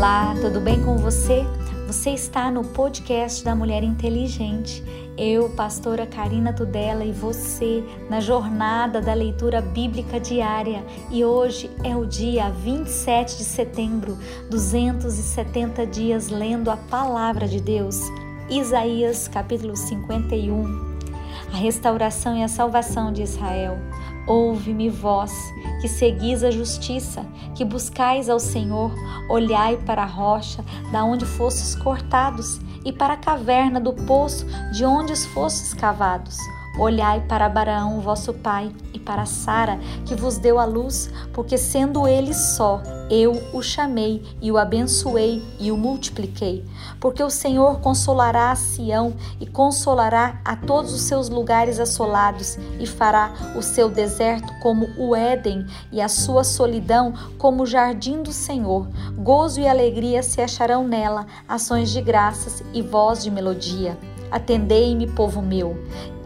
Olá, tudo bem com você? Você está no podcast da Mulher Inteligente. Eu, pastora Karina Tudela, e você na jornada da leitura bíblica diária. E hoje é o dia 27 de setembro, 270 dias lendo a palavra de Deus. Isaías capítulo 51. A restauração e a salvação de Israel. Ouve-me, vós, que seguis a justiça, que buscais ao Senhor, olhai para a rocha, da onde fostes cortados, e para a caverna do poço, de onde fostes cavados. Olhai para Baraão, vosso pai, para Sara, que vos deu a luz, porque sendo ele só, eu o chamei e o abençoei e o multipliquei. Porque o Senhor consolará a Sião e consolará a todos os seus lugares assolados, e fará o seu deserto como o Éden e a sua solidão como o jardim do Senhor. Gozo e alegria se acharão nela, ações de graças e voz de melodia. Atendei-me, povo meu,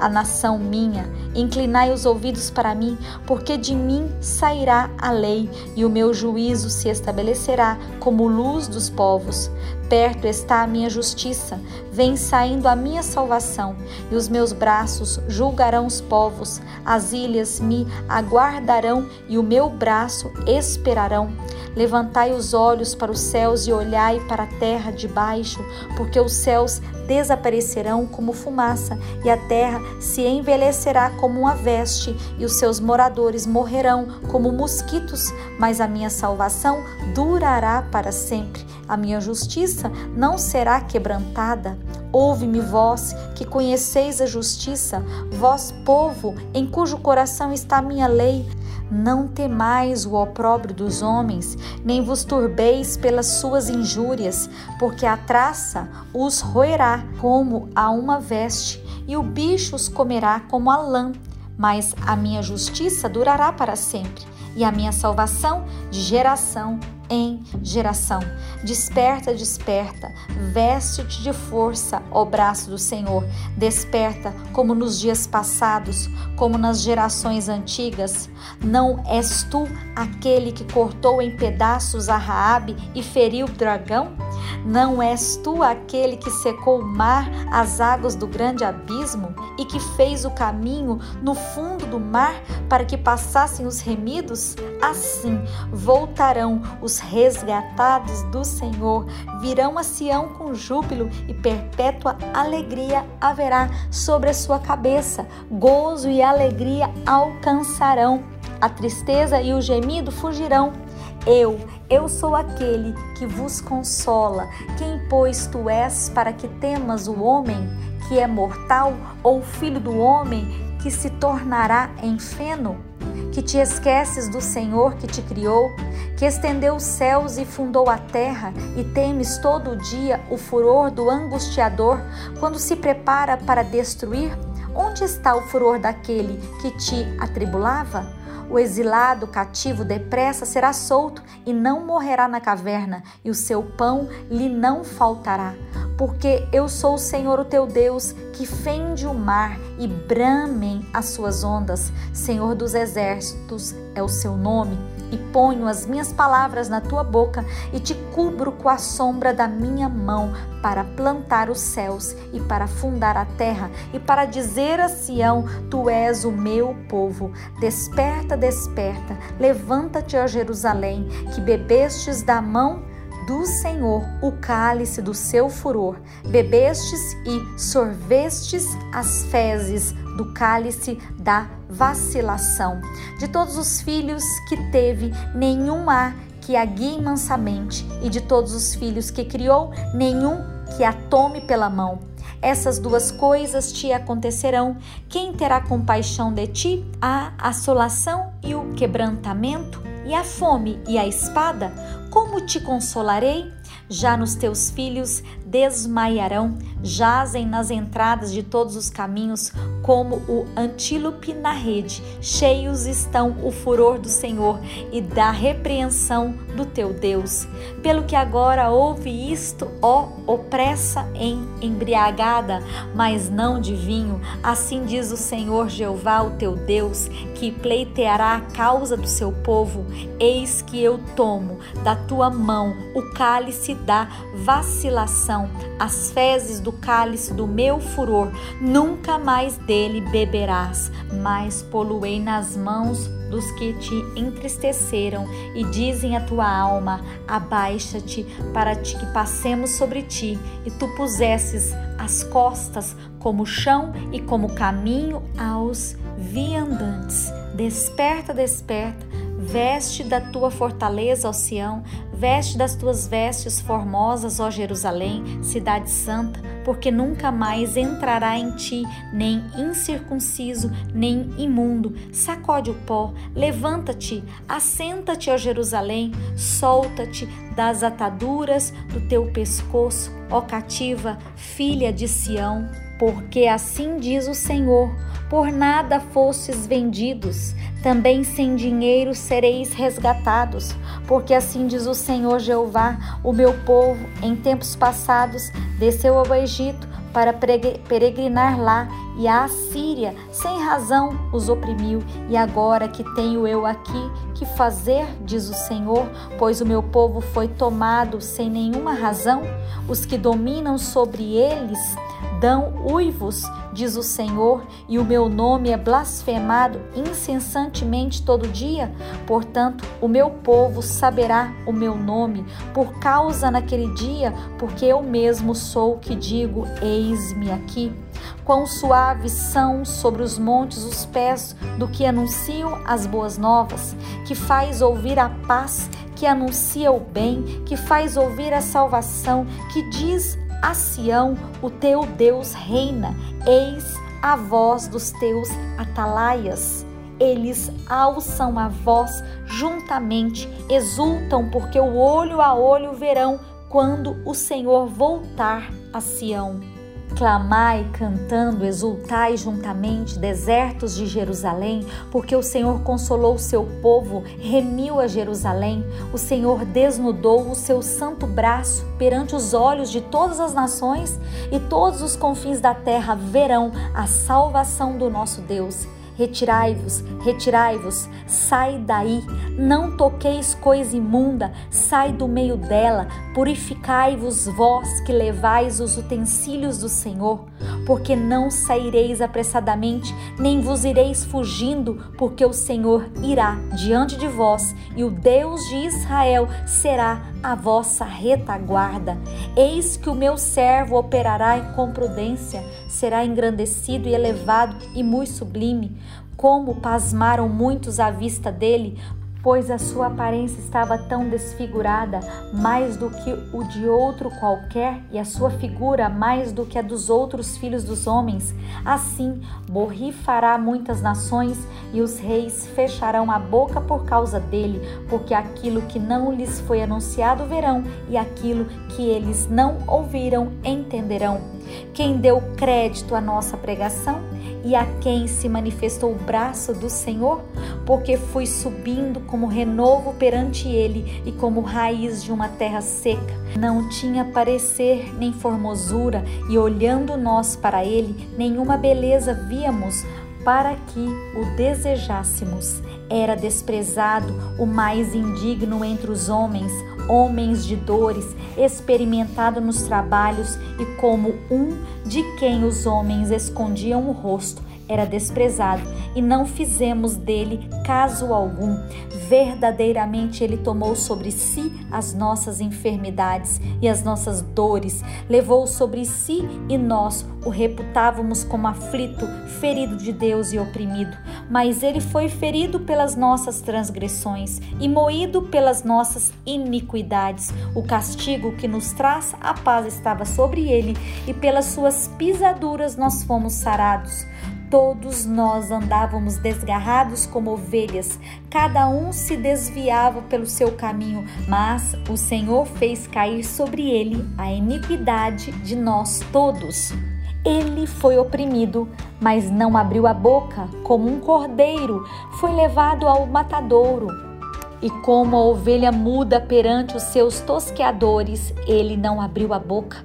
a nação minha, inclinai os ouvidos para mim, porque de mim sairá a lei e o meu juízo se estabelecerá como luz dos povos. Perto está a minha justiça, vem saindo a minha salvação, e os meus braços julgarão os povos, as ilhas me aguardarão e o meu braço esperarão. Levantai os olhos para os céus e olhai para a terra de baixo, porque os céus desaparecerão como fumaça, e a terra se envelhecerá como uma veste, e os seus moradores morrerão como mosquitos, mas a minha salvação durará para sempre. A minha justiça não será quebrantada. Ouve-me, vós, que conheceis a justiça, vós, povo, em cujo coração está a minha lei. Não temais o opróbrio dos homens, nem vos turbeis pelas suas injúrias, porque a traça os roerá como a uma veste, e o bicho os comerá como a lã. Mas a minha justiça durará para sempre, e a minha salvação de geração em geração. Desperta, desperta, veste-te de força, ó braço do Senhor. Desperta, como nos dias passados, como nas gerações antigas. Não és tu aquele que cortou em pedaços a Raabe e feriu o dragão? Não és tu aquele que secou o mar, as águas do grande abismo e que fez o caminho no fundo do mar para que passassem os remidos? Assim voltarão os resgatados do Senhor, virão a Sião com júbilo e perpétua alegria haverá sobre a sua cabeça. Gozo e alegria alcançarão. A tristeza e o gemido fugirão eu, eu sou aquele que vos consola. Quem, pois, tu és para que temas o homem que é mortal, ou filho do homem que se tornará em feno? Que te esqueces do Senhor que te criou, que estendeu os céus e fundou a terra, e temes todo dia o furor do angustiador quando se prepara para destruir? Onde está o furor daquele que te atribulava? O exilado cativo depressa será solto e não morrerá na caverna, e o seu pão lhe não faltará. Porque eu sou o Senhor, o teu Deus, que fende o mar e bramem as suas ondas. Senhor dos exércitos é o seu nome e ponho as minhas palavras na tua boca e te cubro com a sombra da minha mão para plantar os céus e para fundar a terra e para dizer a Sião: Tu és o meu povo. Desperta, desperta, levanta-te, ó Jerusalém, que bebestes da mão do Senhor o cálice do seu furor, bebestes e sorvestes as fezes do cálice da vacilação. De todos os filhos que teve, nenhum há que a guie mansamente, e de todos os filhos que criou, nenhum que a tome pela mão. Essas duas coisas te acontecerão. Quem terá compaixão de ti? A assolação e o quebrantamento, e a fome e a espada? Como te consolarei? Já nos teus filhos desmaiarão, jazem nas entradas de todos os caminhos, como o antílope na rede. Cheios estão o furor do Senhor e da repreensão do teu Deus. Pelo que agora ouve isto, ó opressa em embriagada, mas não de vinho. Assim diz o Senhor Jeová, o teu Deus, que pleiteará a causa do seu povo. Eis que eu tomo da tua mão o cálice da vacilação, as fezes do cálice do meu furor. Nunca mais dele beberás, mas poluei nas mãos dos que te entristeceram e dizem à tua alma: abaixa-te para que passemos sobre ti, e tu pusesses as costas como chão e como caminho aos viandantes. Desperta, desperta, veste da tua fortaleza, ó Sião, Veste das tuas vestes formosas, ó Jerusalém, cidade santa, porque nunca mais entrará em ti nem incircunciso, nem imundo. Sacode o pó, levanta-te, assenta-te, ó Jerusalém, solta-te das ataduras do teu pescoço, ó cativa, filha de Sião. Porque assim diz o Senhor: por nada fostes vendidos, também sem dinheiro sereis resgatados, porque assim diz o Senhor Jeová: o meu povo, em tempos passados, desceu ao Egito para peregrinar lá, e a Assíria, sem razão, os oprimiu. E agora que tenho eu aqui que fazer, diz o Senhor, pois o meu povo foi tomado sem nenhuma razão, os que dominam sobre eles dão uivos, diz o Senhor, e o meu nome é blasfemado incessantemente todo dia. Portanto, o meu povo saberá o meu nome por causa naquele dia, porque eu mesmo sou o que digo: eis-me aqui. Quão suaves são sobre os montes os pés do que anunciam as boas novas, que faz ouvir a paz, que anuncia o bem, que faz ouvir a salvação, que diz a Sião, o teu Deus reina, eis a voz dos teus atalaias. Eles alçam a voz juntamente, exultam, porque o olho a olho verão quando o Senhor voltar a Sião. Clamai, cantando, exultai juntamente, desertos de Jerusalém, porque o Senhor consolou o seu povo, remiu a Jerusalém. O Senhor desnudou o seu santo braço perante os olhos de todas as nações, e todos os confins da terra verão a salvação do nosso Deus. Retirai-vos, retirai-vos, sai daí, não toqueis coisa imunda, sai do meio dela, purificai-vos vós que levais os utensílios do Senhor, porque não saireis apressadamente, nem vos ireis fugindo, porque o Senhor irá diante de vós e o Deus de Israel será a vossa retaguarda. Eis que o meu servo operará com prudência, será engrandecido e elevado e muito sublime. Como pasmaram muitos à vista dele, pois a sua aparência estava tão desfigurada, mais do que o de outro qualquer, e a sua figura mais do que a dos outros filhos dos homens. Assim, borrifará muitas nações, e os reis fecharão a boca por causa dele, porque aquilo que não lhes foi anunciado verão, e aquilo que eles não ouviram entenderão. Quem deu crédito à nossa pregação? e a quem se manifestou o braço do Senhor, porque fui subindo como renovo perante ele e como raiz de uma terra seca. Não tinha parecer nem formosura, e olhando nós para ele, nenhuma beleza víamos para que o desejássemos. Era desprezado o mais indigno entre os homens, homens de dores, experimentado nos trabalhos e como um de quem os homens escondiam o rosto, era desprezado e não fizemos dele caso algum. Verdadeiramente ele tomou sobre si as nossas enfermidades e as nossas dores, levou sobre si e nós o reputávamos como aflito, ferido de Deus e oprimido. Mas ele foi ferido pelas nossas transgressões e moído pelas nossas iniquidades. O castigo que nos traz a paz estava sobre ele, e pelas suas pisaduras nós fomos sarados. Todos nós andávamos desgarrados como ovelhas, cada um se desviava pelo seu caminho, mas o Senhor fez cair sobre ele a iniquidade de nós todos. Ele foi oprimido, mas não abriu a boca, como um cordeiro foi levado ao matadouro. E como a ovelha muda perante os seus tosqueadores, ele não abriu a boca.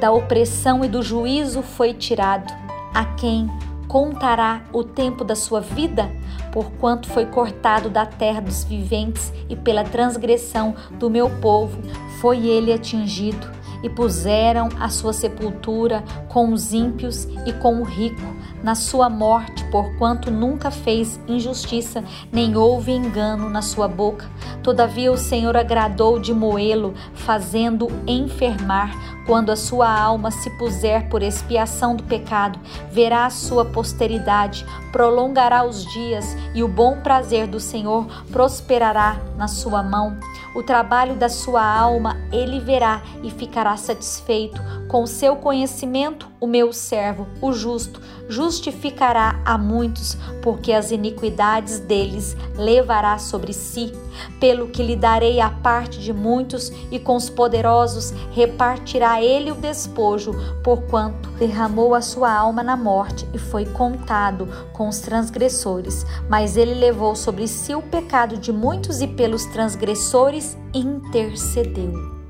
Da opressão e do juízo foi tirado. A quem contará o tempo da sua vida, porquanto foi cortado da terra dos viventes e pela transgressão do meu povo foi ele atingido. E puseram a sua sepultura com os ímpios e com o rico, na sua morte, porquanto nunca fez injustiça, nem houve engano na sua boca. Todavia o Senhor agradou de moê-lo, fazendo enfermar. Quando a sua alma se puser por expiação do pecado, verá a sua posteridade, prolongará os dias, e o bom prazer do Senhor prosperará na sua mão. O trabalho da sua alma ele verá e ficará satisfeito. Com o seu conhecimento, o meu servo, o justo, justificará a muitos, porque as iniquidades deles levará sobre si. Pelo que lhe darei a parte de muitos, e com os poderosos repartirá ele o despojo, porquanto derramou a sua alma na morte e foi contado com os transgressores. Mas ele levou sobre si o pecado de muitos e pelos transgressores intercedeu.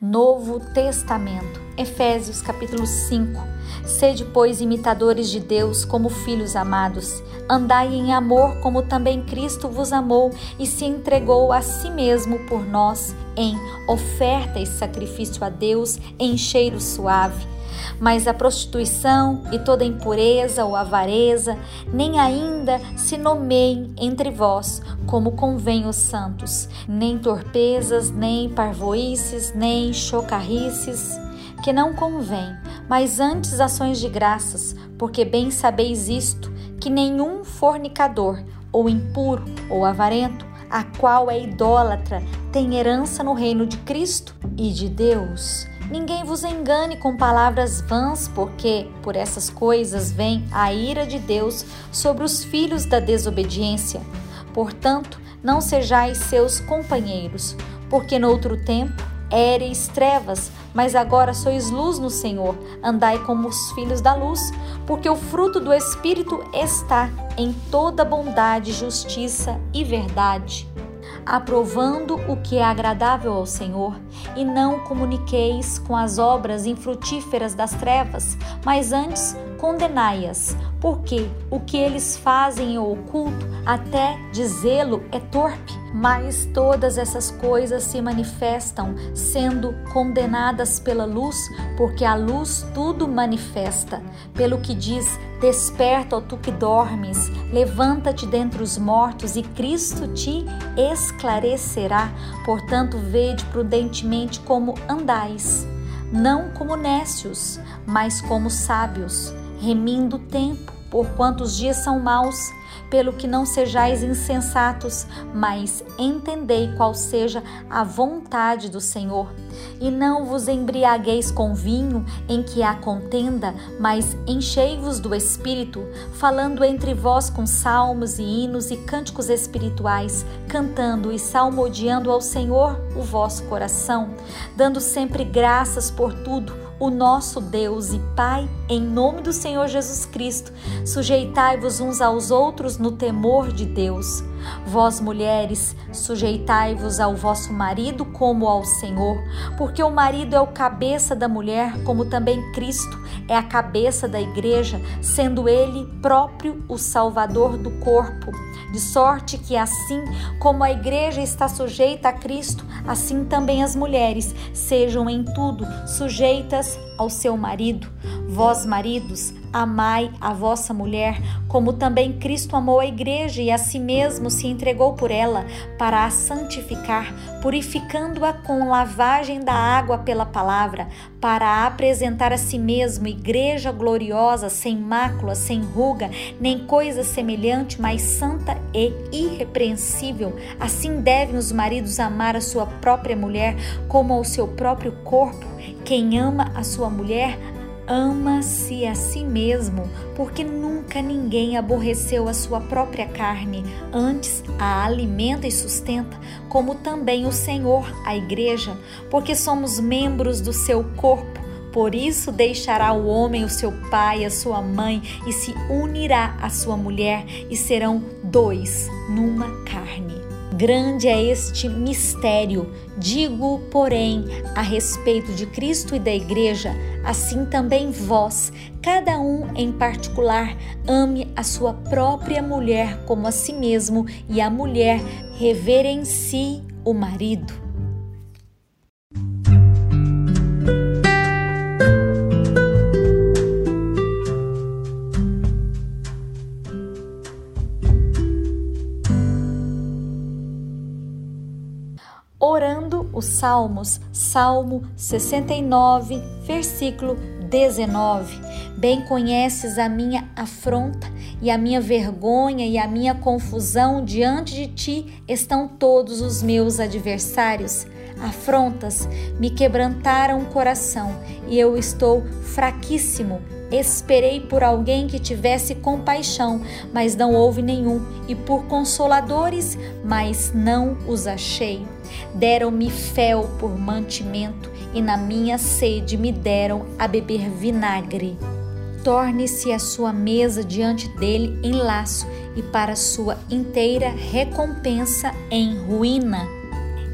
Novo Testamento, Efésios capítulo 5. Sede, pois, imitadores de Deus como filhos amados. Andai em amor, como também Cristo vos amou e se entregou a si mesmo por nós, em oferta e sacrifício a Deus, em cheiro suave mas a prostituição e toda impureza ou avareza nem ainda se nomeiem entre vós, como convém os santos, nem torpezas, nem parvoices, nem chocarrices, que não convém, mas antes ações de graças, porque bem sabeis isto, que nenhum fornicador, ou impuro, ou avarento, a qual é idólatra, tem herança no reino de Cristo e de Deus. Ninguém vos engane com palavras vãs, porque por essas coisas vem a ira de Deus sobre os filhos da desobediência. Portanto, não sejais seus companheiros, porque no outro tempo éreis trevas, mas agora sois luz no Senhor. Andai como os filhos da luz, porque o fruto do Espírito está em toda bondade, justiça e verdade aprovando o que é agradável ao Senhor, e não comuniqueis com as obras infrutíferas das trevas, mas antes condenai-as, porque o que eles fazem em oculto, até dizê-lo, é torpe. Mas todas essas coisas se manifestam, sendo condenadas pela luz, porque a luz tudo manifesta. Pelo que diz: Desperta, ó tu que dormes, levanta-te dentre os mortos, e Cristo te esclarecerá. Portanto, vede prudentemente como andais, não como nécios, mas como sábios remindo o tempo, porquanto os dias são maus, pelo que não sejais insensatos, mas entendei qual seja a vontade do Senhor. E não vos embriagueis com vinho em que há contenda, mas enchei-vos do Espírito, falando entre vós com salmos e hinos e cânticos espirituais, cantando e salmodiando ao Senhor o vosso coração, dando sempre graças por tudo o nosso Deus e Pai, em nome do Senhor Jesus Cristo, sujeitai-vos uns aos outros no temor de Deus. Vós, mulheres, sujeitai-vos ao vosso marido como ao Senhor, porque o marido é o cabeça da mulher, como também Cristo é a cabeça da igreja, sendo ele próprio o Salvador do corpo. De sorte que, assim como a igreja está sujeita a Cristo, assim também as mulheres sejam em tudo sujeitas ao seu marido. Vós, maridos, Amai a vossa mulher, como também Cristo amou a igreja e a si mesmo se entregou por ela, para a santificar, purificando-a com lavagem da água pela palavra, para apresentar a si mesmo igreja gloriosa, sem mácula, sem ruga, nem coisa semelhante, mas santa e irrepreensível. Assim devem os maridos amar a sua própria mulher como ao seu próprio corpo. Quem ama a sua mulher ama-se a si mesmo, porque nunca ninguém aborreceu a sua própria carne, antes a alimenta e sustenta, como também o Senhor, a igreja, porque somos membros do seu corpo. Por isso deixará o homem o seu pai, a sua mãe, e se unirá à sua mulher, e serão dois numa. Grande é este mistério. Digo, porém, a respeito de Cristo e da Igreja, assim também vós, cada um em particular, ame a sua própria mulher como a si mesmo, e a mulher reverencie o marido. Salmos, Salmo 69, versículo 19. Bem conheces a minha afronta e a minha vergonha e a minha confusão diante de ti estão todos os meus adversários. Afrontas me quebrantaram o coração e eu estou fraquíssimo. Esperei por alguém que tivesse compaixão, mas não houve nenhum, e por consoladores, mas não os achei. Deram-me fel por mantimento, e na minha sede me deram a beber vinagre. Torne-se a sua mesa diante dele em laço, e para sua inteira recompensa em ruína.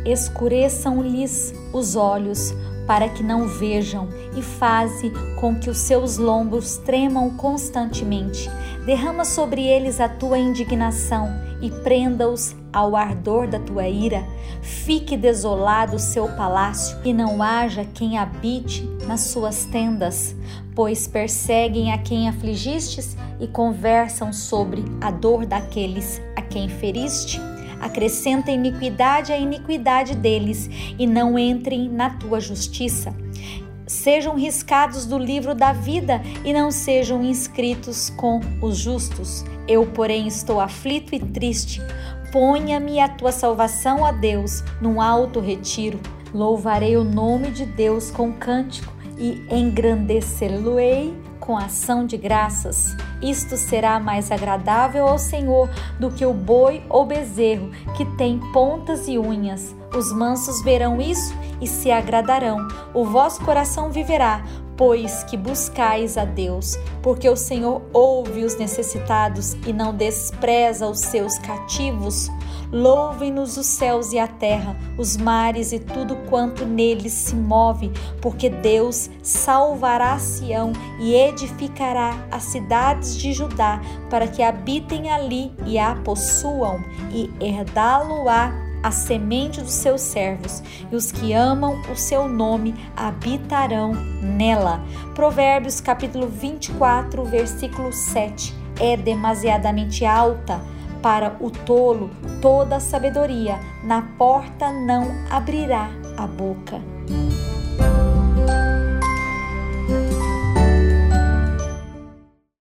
Escureçam-lhes os olhos, para que não vejam, e faze com que os seus lombos tremam constantemente. Derrama sobre eles a tua indignação e prenda-os ao ardor da tua ira. Fique desolado o seu palácio e não haja quem habite nas suas tendas, pois perseguem a quem afligistes e conversam sobre a dor daqueles a quem feriste acrescenta iniquidade à iniquidade deles e não entrem na tua justiça. Sejam riscados do livro da vida e não sejam inscritos com os justos. Eu, porém, estou aflito e triste. Ponha-me a tua salvação, ó Deus, num alto retiro. Louvarei o nome de Deus com cântico e engrandecê-lo-ei com ação de graças. Isto será mais agradável ao Senhor do que o boi ou bezerro que tem pontas e unhas. Os mansos verão isso e se agradarão. O vosso coração viverá, pois que buscais a Deus, porque o Senhor ouve os necessitados e não despreza os seus cativos. Louvem-nos os céus e a terra, os mares e tudo quanto neles se move, porque Deus salvará Sião e edificará as cidades de Judá, para que habitem ali e a possuam, e herdá-lo-á a semente dos seus servos, e os que amam o seu nome habitarão nela. Provérbios capítulo 24, versículo 7. É demasiadamente alta para o tolo toda a sabedoria, na porta não abrirá a boca.